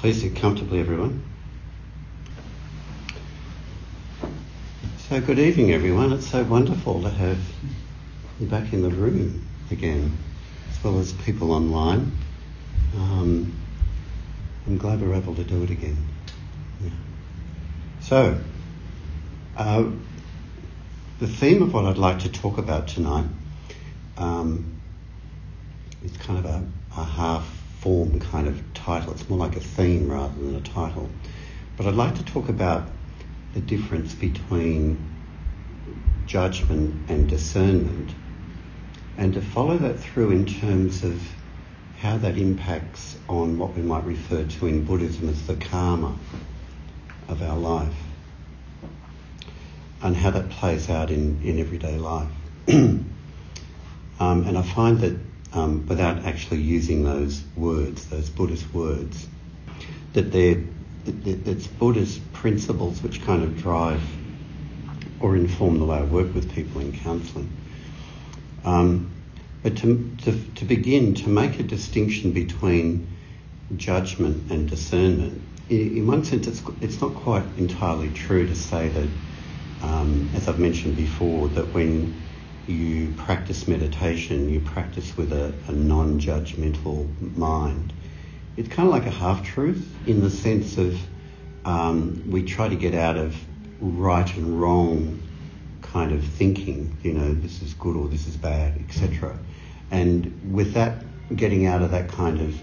Please sit comfortably, everyone. So, good evening, everyone. It's so wonderful to have you back in the room again, as well as people online. Um, I'm glad we're able to do it again. Yeah. So, uh, the theme of what I'd like to talk about tonight um, is kind of a, a half form kind of title. It's more like a theme rather than a title. But I'd like to talk about the difference between judgment and discernment and to follow that through in terms of how that impacts on what we might refer to in Buddhism as the karma of our life and how that plays out in, in everyday life. um, and I find that um, without actually using those words, those Buddhist words, that they're it's Buddhist principles which kind of drive or inform the way I work with people in counselling. Um, but to, to, to begin, to make a distinction between judgment and discernment, in, in one sense, it's, it's not quite entirely true to say that, um, as I've mentioned before, that when you practice meditation, you practice with a, a non judgmental mind. It's kind of like a half truth in the sense of um, we try to get out of right and wrong kind of thinking, you know, this is good or this is bad, etc. And with that, getting out of that kind of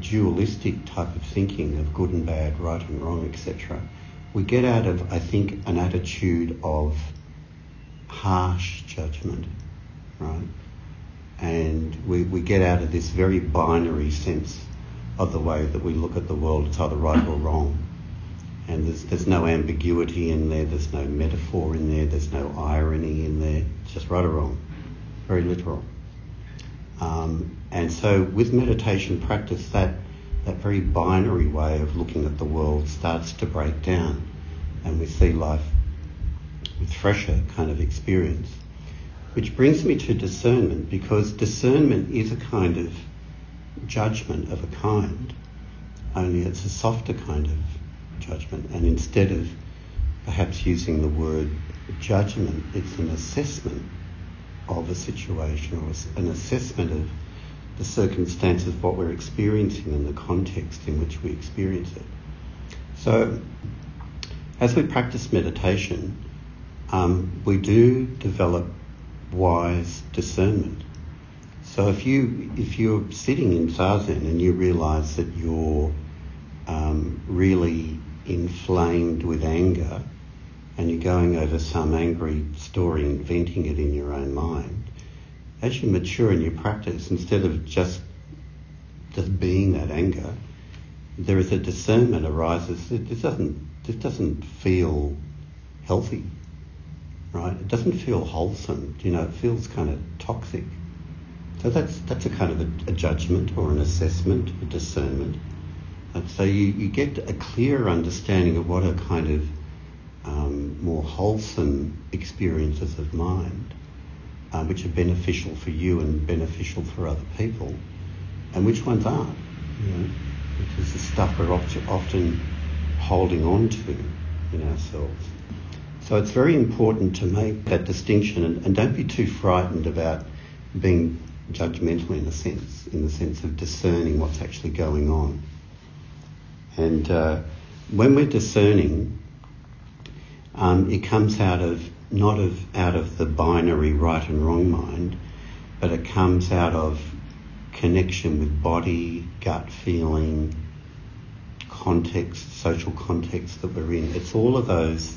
dualistic type of thinking of good and bad, right and wrong, etc., we get out of, I think, an attitude of harsh judgment, right? And we, we get out of this very binary sense of the way that we look at the world. It's either right or wrong. And there's, there's no ambiguity in there, there's no metaphor in there, there's no irony in there. It's just right or wrong. Very literal. Um, and so with meditation practice, that, that very binary way of looking at the world starts to break down. And we see life fresher kind of experience. Which brings me to discernment because discernment is a kind of judgment of a kind, only it's a softer kind of judgment. And instead of perhaps using the word judgment, it's an assessment of a situation or an assessment of the circumstances of what we're experiencing and the context in which we experience it. So, as we practice meditation, um, we do develop wise discernment. So if you if you're sitting in zazen and you realise that you're um, really inflamed with anger, and you're going over some angry story and venting it in your own mind, as you mature in your practice, instead of just just being that anger, there is a discernment arises. This doesn't this doesn't feel healthy right? It doesn't feel wholesome, you know, it feels kind of toxic. So that's, that's a kind of a, a judgment or an assessment, a discernment. And so you, you get a clearer understanding of what are kind of um, more wholesome experiences of mind, uh, which are beneficial for you and beneficial for other people, and which ones aren't, you know, which is the stuff we're often holding on to in ourselves. So it's very important to make that distinction and, and don't be too frightened about being judgmental in a sense, in the sense of discerning what's actually going on. And uh, when we're discerning, um, it comes out of not of out of the binary right and wrong mind, but it comes out of connection with body, gut feeling, context, social context that we're in. It's all of those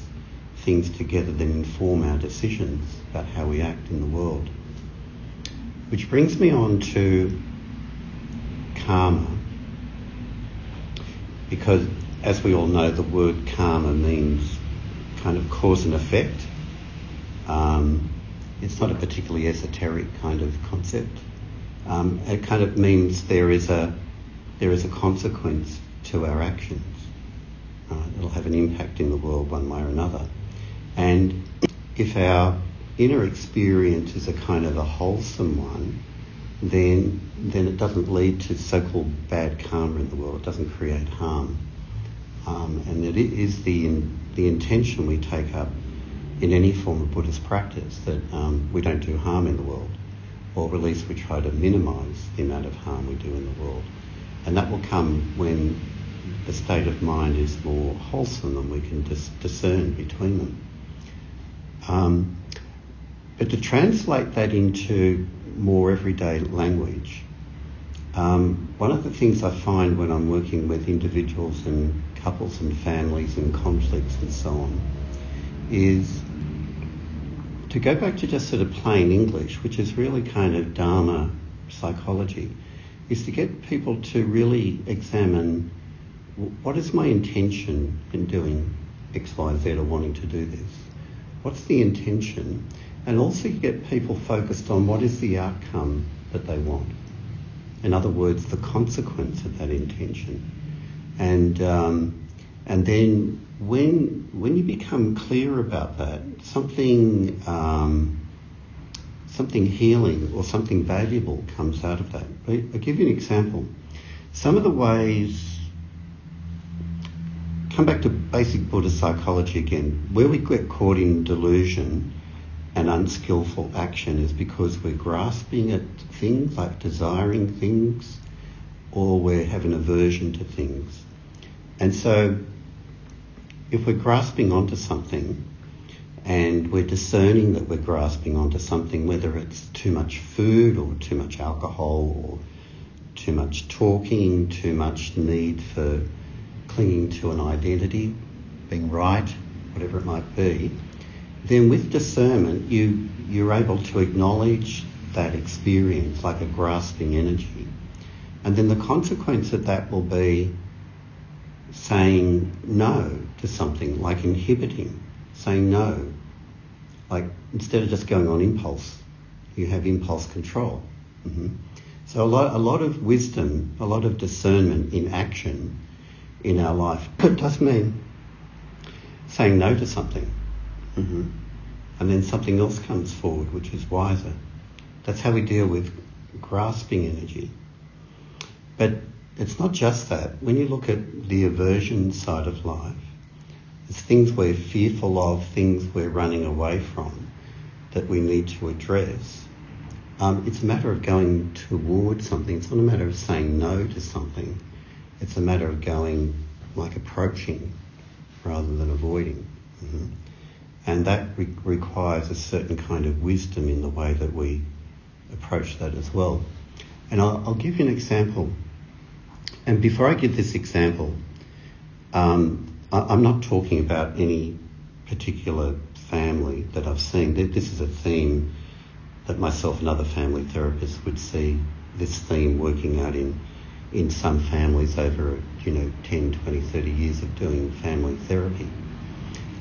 things together that inform our decisions about how we act in the world. Which brings me on to karma, because as we all know, the word karma means kind of cause and effect. Um, it's not a particularly esoteric kind of concept. Um, it kind of means there is a there is a consequence to our actions. Uh, it'll have an impact in the world one way or another. And if our inner experience is a kind of a wholesome one, then then it doesn't lead to so-called bad karma in the world. It doesn't create harm, um, and it is the in, the intention we take up in any form of Buddhist practice that um, we don't do harm in the world, or at least we try to minimise the amount of harm we do in the world, and that will come when the state of mind is more wholesome and we can dis- discern between them. Um, but to translate that into more everyday language, um, one of the things I find when I'm working with individuals and couples and families and conflicts and so on is to go back to just sort of plain English, which is really kind of Dharma psychology, is to get people to really examine what is my intention in doing X, Y, Z or wanting to do this? What's the intention? And also you get people focused on what is the outcome that they want. In other words, the consequence of that intention. And, um, and then when, when you become clear about that, something, um, something healing or something valuable comes out of that. I'll give you an example. Some of the ways come back to basic Buddhist psychology again. Where we get caught in delusion and unskillful action is because we're grasping at things, like desiring things, or we're having aversion to things. And so, if we're grasping onto something and we're discerning that we're grasping onto something, whether it's too much food or too much alcohol or too much talking, too much need for clinging to an identity, being right, whatever it might be, then with discernment you you're able to acknowledge that experience like a grasping energy. And then the consequence of that will be saying no to something, like inhibiting, saying no. Like instead of just going on impulse, you have impulse control. Mm-hmm. So a lot, a lot of wisdom, a lot of discernment in action in our life. It does mean saying no to something. Mm-hmm. And then something else comes forward which is wiser. That's how we deal with grasping energy. But it's not just that. When you look at the aversion side of life, it's things we're fearful of, things we're running away from that we need to address. Um, it's a matter of going towards something. It's not a matter of saying no to something. It's a matter of going, like approaching rather than avoiding. Mm-hmm. And that re- requires a certain kind of wisdom in the way that we approach that as well. And I'll, I'll give you an example. And before I give this example, um, I, am not talking about any particular family that I've seen. This is a theme that myself and other family therapists would see this theme working out in in some families over, you know, 10, 20, 30 years of doing family therapy.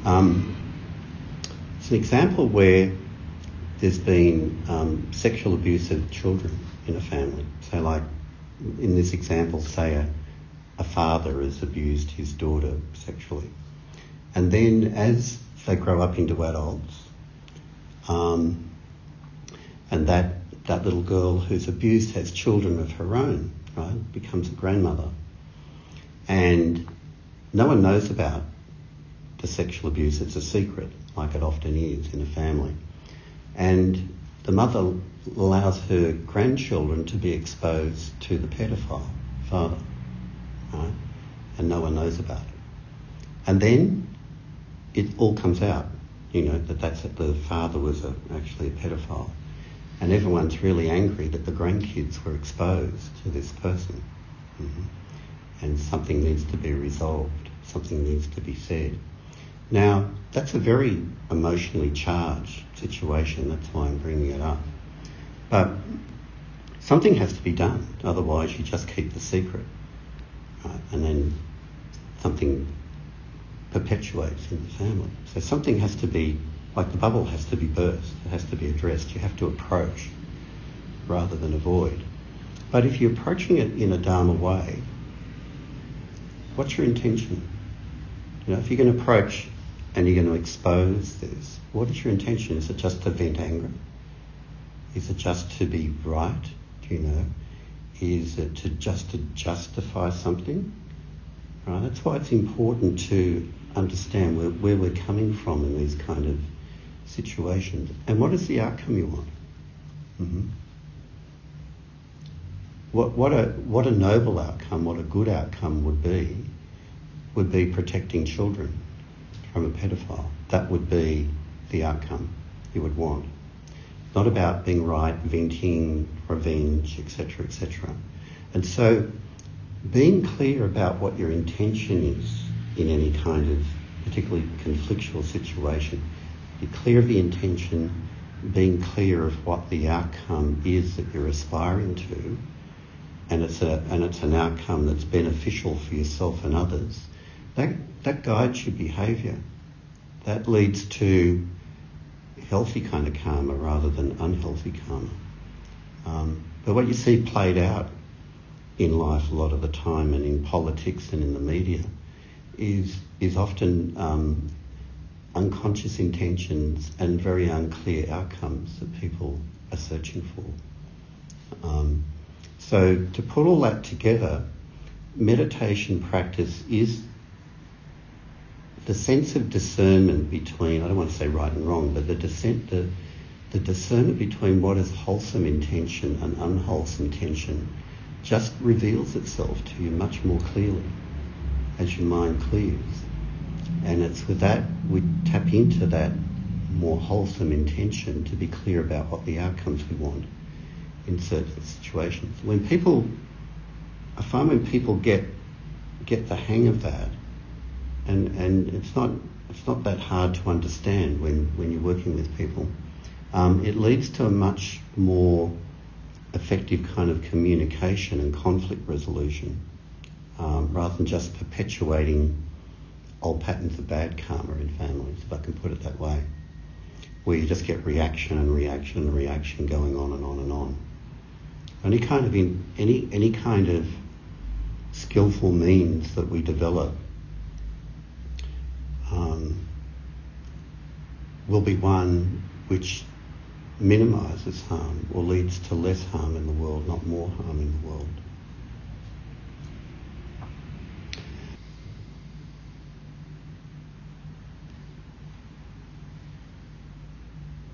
Um, it's an example where there's been um, sexual abuse of children in a family. So, like in this example, say a, a father has abused his daughter sexually. And then as they grow up into adults, um, and that, that little girl who's abused has children of her own, right, becomes a grandmother. And no one knows about the sexual abuse. It's a secret, like it often is in a family. And the mother allows her grandchildren to be exposed to the pedophile father, right? And no one knows about it. And then it all comes out, you know, that that's that the father was a, actually a pedophile and everyone's really angry that the grandkids were exposed to this person. Mm-hmm. And something needs to be resolved, something needs to be said. Now, that's a very emotionally charged situation, that's why I'm bringing it up. But something has to be done, otherwise, you just keep the secret. Right? And then something perpetuates in the family. So something has to be like the bubble has to be burst, it has to be addressed. You have to approach rather than avoid. But if you're approaching it in a Dharma way, what's your intention? You know, if you're going to approach and you're going to expose this, what is your intention? Is it just to vent anger? Is it just to be right, Do you know? Is it to just to justify something? Right? That's why it's important to understand where, where we're coming from in these kind of situations. And what is the outcome you want? Mm-hmm. What, what, a, what a noble outcome, what a good outcome would be, would be protecting children from a pedophile. That would be the outcome you would want. Not about being right, venting, revenge, etc., etc. And so being clear about what your intention is in any kind of particularly conflictual situation. Be clear of the intention, being clear of what the outcome is that you're aspiring to, and it's a and it's an outcome that's beneficial for yourself and others. That that guides your behaviour. That leads to healthy kind of karma rather than unhealthy karma. Um, but what you see played out in life a lot of the time and in politics and in the media is is often um, unconscious intentions and very unclear outcomes that people are searching for. Um, so to put all that together, meditation practice is the sense of discernment between I don't want to say right and wrong, but the the the discernment between what is wholesome intention and unwholesome intention just reveals itself to you much more clearly as your mind clears. And it's with that we tap into that more wholesome intention to be clear about what the outcomes we want in certain situations. When people, I find when people get get the hang of that, and and it's not it's not that hard to understand when when you're working with people. Um, it leads to a much more effective kind of communication and conflict resolution um, rather than just perpetuating old patterns of bad karma in families, if I can put it that way, where you just get reaction and reaction and reaction going on and on and on. Any kind of in, any any kind of skillful means that we develop um, will be one which minimises harm or leads to less harm in the world, not more harm in the world.